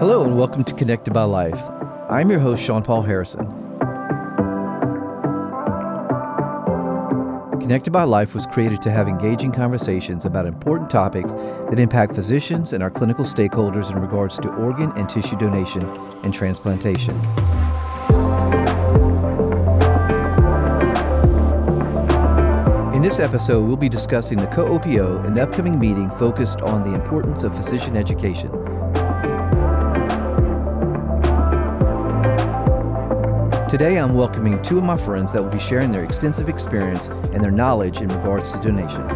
Hello, and welcome to Connected by Life. I'm your host, Shawn-Paul Harrison. Connected by Life was created to have engaging conversations about important topics that impact physicians and our clinical stakeholders in regards to organ and tissue donation and transplantation. In this episode, we'll be discussing the co-OPO, an upcoming meeting focused on the importance of physician education. Today, I'm welcoming two of my friends that will be sharing their extensive experience and their knowledge in regards to donation.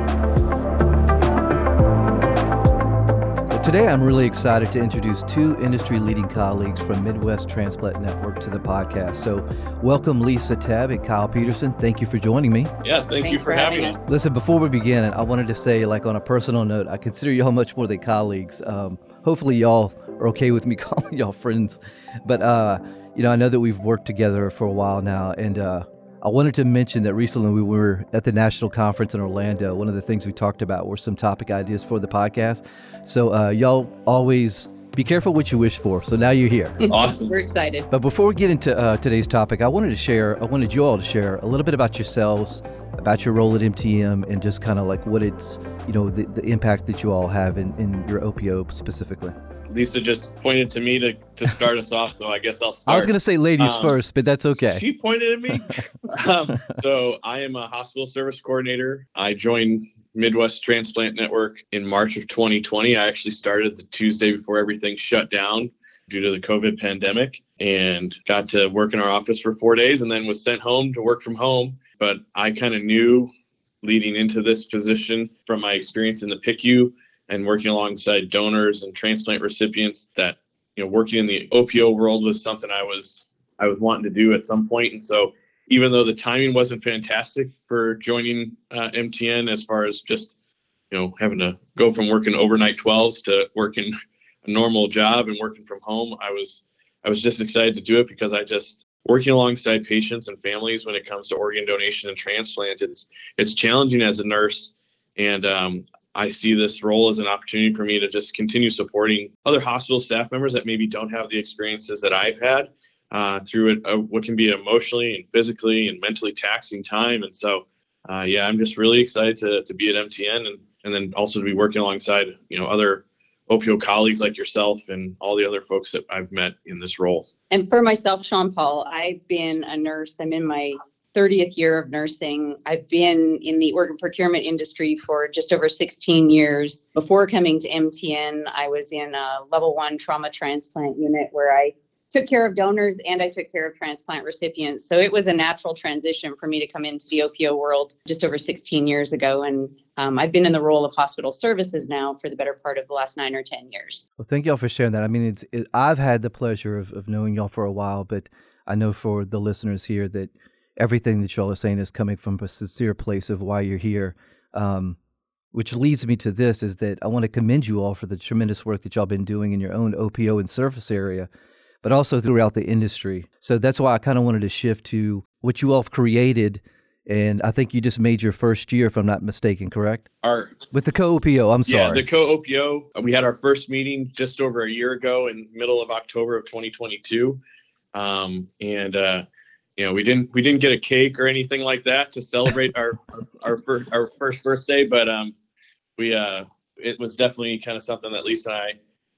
Today, I'm really excited to introduce two industry leading colleagues from Midwest Transplant Network to the podcast. So, welcome Lisa Tebb and Kyle Peterson. Thank you for joining me. Yeah, thank Thanks you for, for having having us. Listen, before we begin, I wanted to say, like on a personal note, I consider y'all much more than colleagues. Um, hopefully, y'all are okay with me calling y'all friends. But uh, you know, I know that we've worked together for a while now, and uh, I wanted to mention that recently we were at the national conference in Orlando. One of the things we talked about were some topic ideas for the podcast. So uh, y'all always be careful what you wish for. So now you're here. Awesome. We're excited. But before we get into uh, today's topic, I wanted to share, I wanted you all to share a little bit about yourselves, about your role at MTN, and just kind of like what it's, you know, the, the impact that you all have in, in your OPO specifically. Lisa just pointed to me to, to start us off, so I guess I'll start. I was going to say ladies Um, first, but that's okay. She pointed at me. um, so I am a hospital service coordinator. I joined Midwest Transplant Network in March of 2020. I actually started the Tuesday before everything shut down due to the COVID pandemic and got to work in our office for four days and then was sent home to work from home. But I kind of knew leading into this position from my experience in the PICU and working alongside donors and transplant recipients that you know working in the OPO world was something I was I was wanting to do at some point. And so even though the timing wasn't fantastic for joining uh, MTN as far as just you know having to go from working overnight 12s to working a normal job and working from home, I was I was just excited to do it because I just working alongside patients and families when it comes to organ donation and transplant it's it's challenging as a nurse and um, I see this role as an opportunity for me to just continue supporting other hospital staff members that maybe don't have the experiences that I've had uh, through uh, what can be emotionally and physically and mentally taxing time. And so, uh, yeah, I'm just really excited to, to be at MTN and, and then also to be working alongside, you know, other OPO colleagues like yourself and all the other folks that I've met in this role. And for myself, Shawn-Paul, I've been a nurse. I'm in my 30th year of nursing. I've been in the organ procurement industry for just over 16 years. Before coming to MTN, I was in a level one trauma transplant unit where I took care of donors and I took care of transplant recipients. So it was a natural transition for me to come into the OPO world just over 16 years ago. And um, I've been in the role of hospital services now for the better part of the last nine or 10 years. Well, thank y'all for sharing that. I mean, it's it, I've had the pleasure of, of knowing y'all for a while, but I know for the listeners here that everything that y'all are saying is coming from a sincere place of why you're here. Um, which leads me to this is that I want to commend you all for the tremendous work that y'all been doing in your own OPO and surface area, but also throughout the industry. So that's why I kind of wanted to shift to what you all have created. And I think you just made your first year, if I'm not mistaken, correct? Our With the co-OPO, I'm Yeah, sorry. the co-OPO. uh, We had our first meeting just over a year ago in middle of October of 2022, um, and uh, you know we didn't we didn't get a cake or anything like that to celebrate our our first our first birthday, but um, we uh, it was definitely kind of something that Lisa and I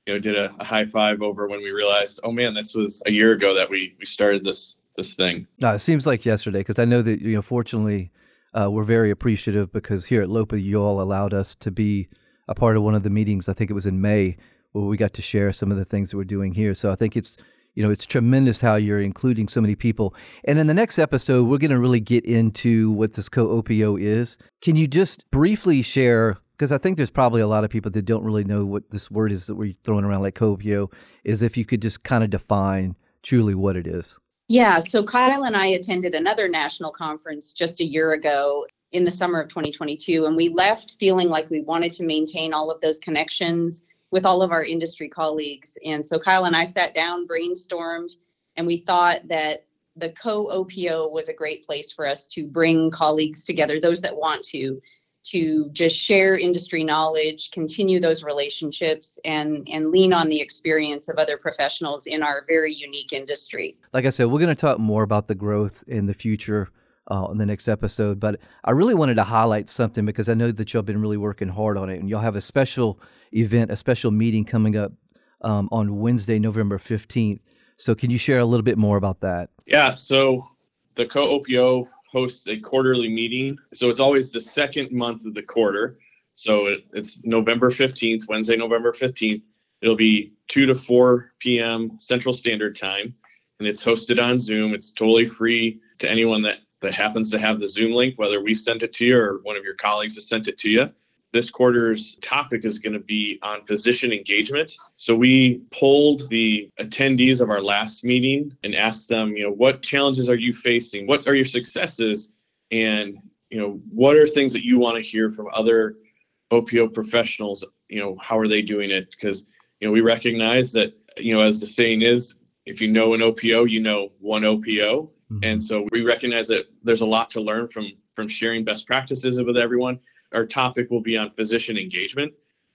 you know did a, a high five over when we realized, oh man, this was a year ago that we we started this this thing. No, it seems like yesterday because I know that you know. Fortunately, uh, we're very appreciative because here at Lopa, you all allowed us to be a part of one of the meetings. I think it was in May where we got to share some of the things that we're doing here. So I think it's you know it's tremendous how you're including so many people. And in the next episode, we're going to really get into what this co-OPO is. Can you just briefly share? Because I think there's probably a lot of people that don't really know what this word is that we're throwing around like co-OPO. Is if you could just kind of define truly what it is. Yeah, so Kyle and I attended another national conference just a year ago in the summer of 2022, and we left feeling like we wanted to maintain all of those connections with all of our industry colleagues. And so Kyle and I sat down, brainstormed, and we thought that the co OPO was a great place for us to bring colleagues together, those that want to, to just share industry knowledge, continue those relationships, and and lean on the experience of other professionals in our very unique industry. Like I said, we're going to talk more about the growth in the future uh, in the next episode, but I really wanted to highlight something because I know that y'all been really working hard on it, and y'all have a special event, a special meeting coming up um, on Wednesday, November fifteenth. So, can you share a little bit more about that? Yeah. So, the co-OPO hosts a quarterly meeting. So it's always the second month of the quarter. So it, it's November 15th, Wednesday, November 15th. It'll be 2 to 4 p.m. Central Standard Time. And it's hosted on Zoom. It's totally free to anyone that, that happens to have the Zoom link, whether we sent it to you or one of your colleagues has sent it to you. This quarter's topic is going to be on physician engagement. So we polled the attendees of our last meeting and asked them, you know, what challenges are you facing? What are your successes? And, you know, what are things that you want to hear from other OPO professionals? You know, how are they doing it? Because, you know, we recognize that, you know, as the saying is, if you know an OPO, you know one OPO. Mm-hmm. And so we recognize that there's a lot to learn from from sharing best practices with everyone our topic will be on physician engagement,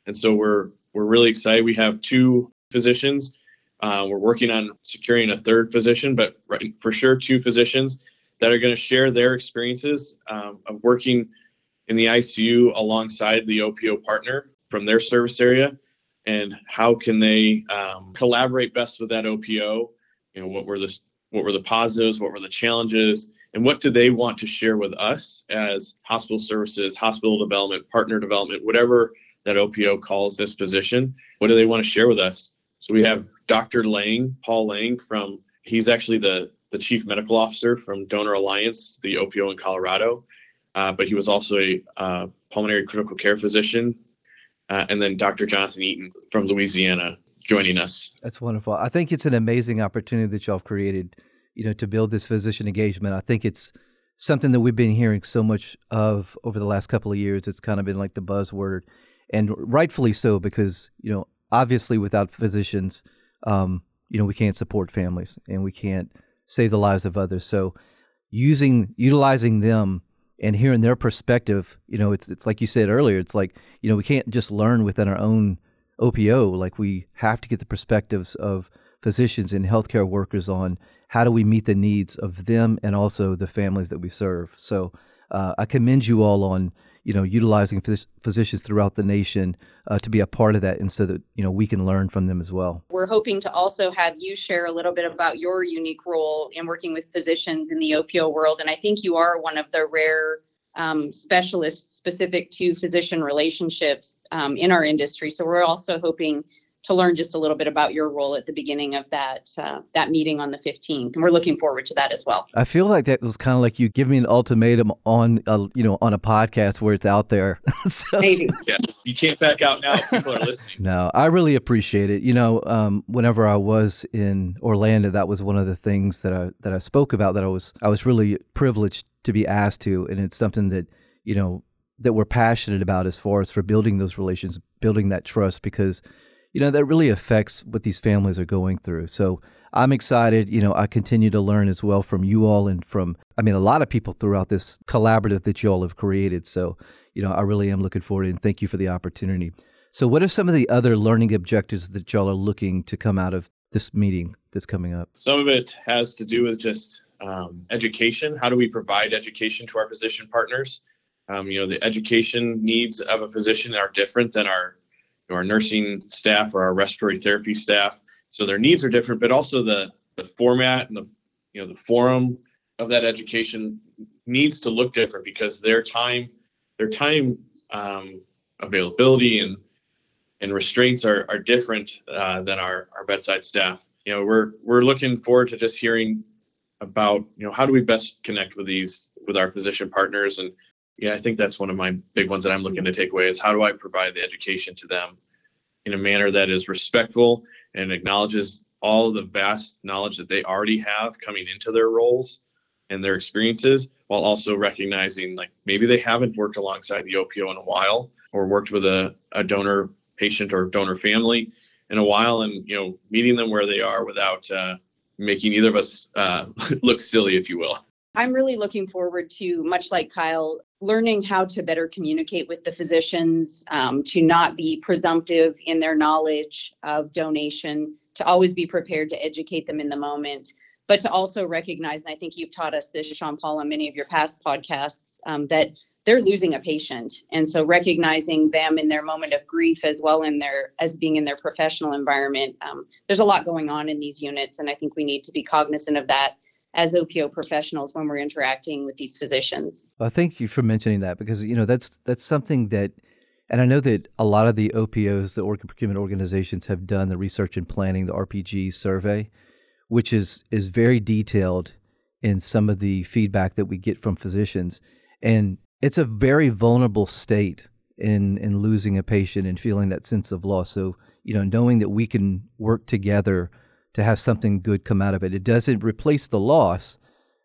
and so we're we're really excited. We have two physicians. Uh, we're working on securing a third physician, but right, for sure two physicians that are going to share their experiences um, of working in the ICU alongside the OPO partner from their service area, and how can they um, collaborate best with that OPO. You know, what were the what were the positives, what were the challenges, and what do they want to share with us as hospital services, hospital development, partner development, whatever that OPO calls this position? What do they want to share with us? So we have Dr. Lang, Paul Lang from, he's actually the, the chief medical officer from Donor Alliance, the OPO in Colorado. Uh, but he was also a uh, pulmonary critical care physician. Uh, and then Dr. Jonathan Eaton from Louisiana joining us. That's wonderful. I think it's an amazing opportunity that y'all have created you know, to build this physician engagement. I think it's something that we've been hearing so much of over the last couple of years. It's kind of been like the buzzword, and rightfully so because you know, obviously, without physicians, um, you know, we can't support families and we can't save the lives of others. So, using utilizing them and hearing their perspective, you know, it's it's like you said earlier. It's like you know, we can't just learn within our own OPO. Like we have to get the perspectives of physicians and healthcare workers on how do we meet the needs of them and also the families that we serve. So uh, I commend you all on you know utilizing phys- physicians throughout the nation uh, to be a part of that, and so that you know we can learn from them as well. We're hoping to also have you share a little bit about your unique role in working with physicians in the OPO world, and I think you are one of the rare um, specialists specific to physician relationships um, in our industry. So we're also hoping to learn just a little bit about your role at the beginning of that uh, that meeting on the 15th and we're looking forward to that as well. I feel like that was kind of like you give me an ultimatum on a you know on a podcast where it's out there. So, maybe. Yeah you can't back out now people are listening. No i really appreciate it. You know um, whenever i was in orlando that was one of the things that i that i spoke about that i was i was really privileged to be asked to and it's something that you know that we're passionate about as far as for building those relations building that trust because you know, that really affects what these families are going through. So I'm excited. You know, I continue to learn as well from you all and from, I mean, a lot of people throughout this collaborative that you all have created. So, you know, I really am looking forward and thank you for the opportunity. So, what are some of the other learning objectives that y'all are looking to come out of this meeting that's coming up? Some of it has to do with just um, education. How do we provide education to our physician partners? Um, you know, the education needs of a physician are different than our our nursing staff or our respiratory therapy staff. So their needs are different, but also the the format and the you know the forum of that education needs to look different because their time their time um, availability and and restraints are, are different uh, than our, our bedside staff. You know, we're we're looking forward to just hearing about you know how do we best connect with these with our physician partners and yeah, I think that's one of my big ones that I'm looking to take away is how do I provide the education to them in a manner that is respectful and acknowledges all the vast knowledge that they already have coming into their roles and their experiences while also recognizing like maybe they haven't worked alongside the OPO in a while or worked with a, a donor patient or donor family in a while and you know meeting them where they are without uh, making either of us uh, look silly if you will I'm really looking forward to, much like Kyle, learning how to better communicate with the physicians, um, to not be presumptive in their knowledge of donation, to always be prepared to educate them in the moment, but to also recognize, and I think you've taught us this, Shawn-Paul, on many of your past podcasts, um, that they're losing a patient. And so recognizing them in their moment of grief as well in their as being in their professional environment um, there's a lot going on in these units and i think we need to be cognizant of that as OPO professionals when we're interacting with these physicians. Well, thank you for mentioning that because you know that's that's something that, and I know that a lot of the OPOs, the organ procurement organizations, have done the research and planning, the RPG survey, which is is very detailed in some of the feedback that we get from physicians, and it's a very vulnerable state in in losing a patient and feeling that sense of loss. So you know, knowing that we can work together to have something good come out of it. It doesn't replace the loss,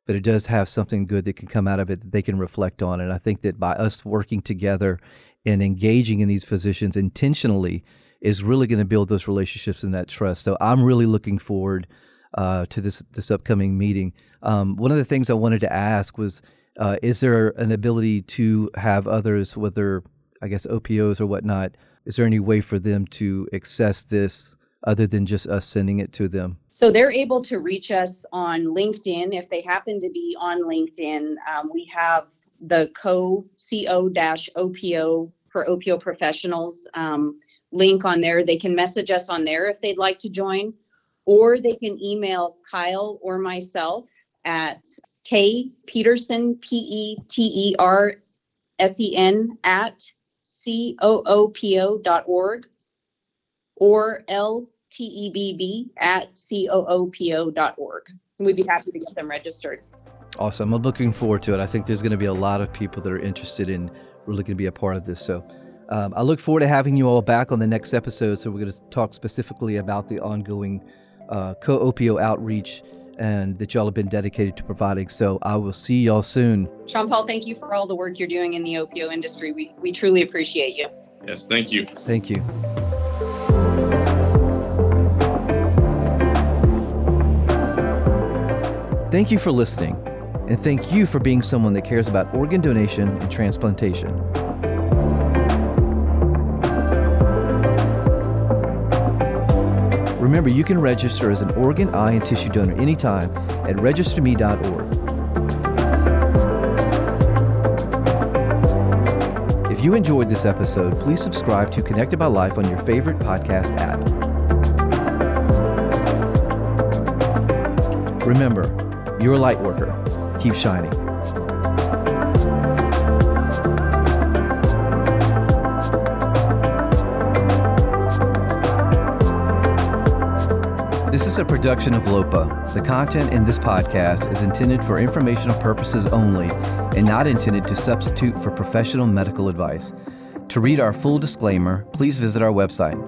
but it does have something good that can come out of it that they can reflect on. And I think that by us working together and engaging in these physicians intentionally is really going to build those relationships and that trust. So I'm really looking forward uh, to this this upcoming meeting. Um, one of the things I wanted to ask was, uh, is there an ability to have others, whether I guess OPOs or whatnot, is there any way for them to access this other than just us sending it to them? So they're able to reach us on LinkedIn. If they happen to be on LinkedIn, um, we have the co co OPO for OPO professionals um, link on there. They can message us on there if they'd like to join, or they can email Kyle or myself at K Peterson, P E T E R S E N at C O O P O dot org or L T-E-B-B at C-O-O-P-O.org. And we'd be happy to get them registered. Awesome. I'm looking forward to it. I think there's going to be a lot of people that are interested in really going to be a part of this. So um, I look forward to having you all back on the next episode. So we're going to talk specifically about the ongoing uh, co-OPO outreach and that y'all have been dedicated to providing. So I will see y'all soon. Shawn-Paul, thank you for all the work you're doing in the OPO industry. We, we truly appreciate you. Yes, thank you. Thank you. Thank you for listening, and thank you for being someone that cares about organ donation and transplantation. Remember, you can register as an organ, eye, and tissue donor anytime at registerme.org. If you enjoyed this episode, please subscribe to Connected by Life on your favorite podcast app. Remember, you're a light worker. Keep shining. This is a production of LOPA. The content in this podcast is intended for informational purposes only and not intended to substitute for professional medical advice. To read our full disclaimer, please visit our website.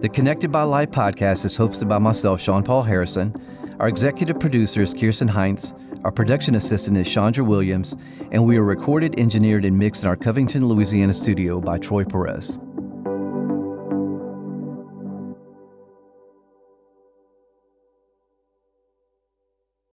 The Connected by Life podcast is hosted by myself, Shawn-Paul Harrison. Our executive producer is Kirsten Heinz. Our production assistant is Chandra Williams, and we are recorded, engineered, and mixed in our Covington, Louisiana studio by Troy Perez.